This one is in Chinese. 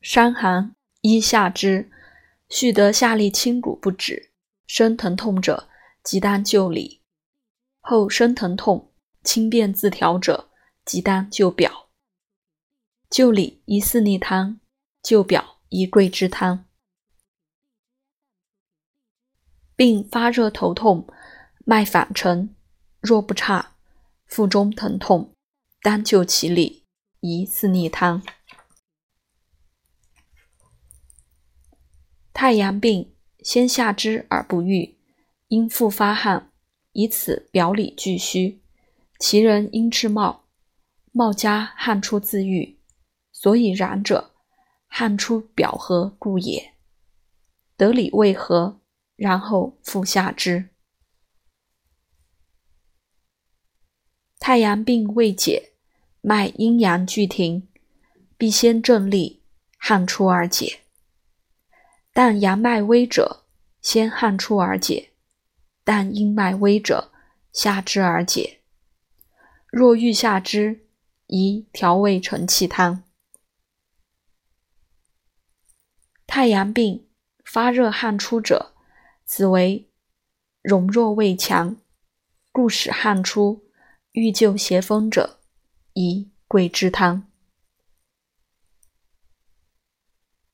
伤寒，医下之，续得下利清谷不止，身疼痛者，即当就里；后身疼痛轻便自调者，即当就表。就里宜四逆汤，就表宜桂枝汤。并发热头痛，脉反沉，若不差，腹中疼痛，当就其里，宜四逆汤。太阳病，先下之而不愈，因复发汗，以此表里俱虚。其人因赤冒，冒加汗出自愈，所以然者，汗出表合故也。得理未合。然后复下之。太阳病未解，脉阴阳俱停，必先正立，汗出而解。但阳脉微者，先汗出而解；但阴脉微者，下之而解。若欲下之，宜调味承气汤。太阳病发热汗出者。此为荣弱未强，故使汗出。欲救邪风者，宜桂枝汤。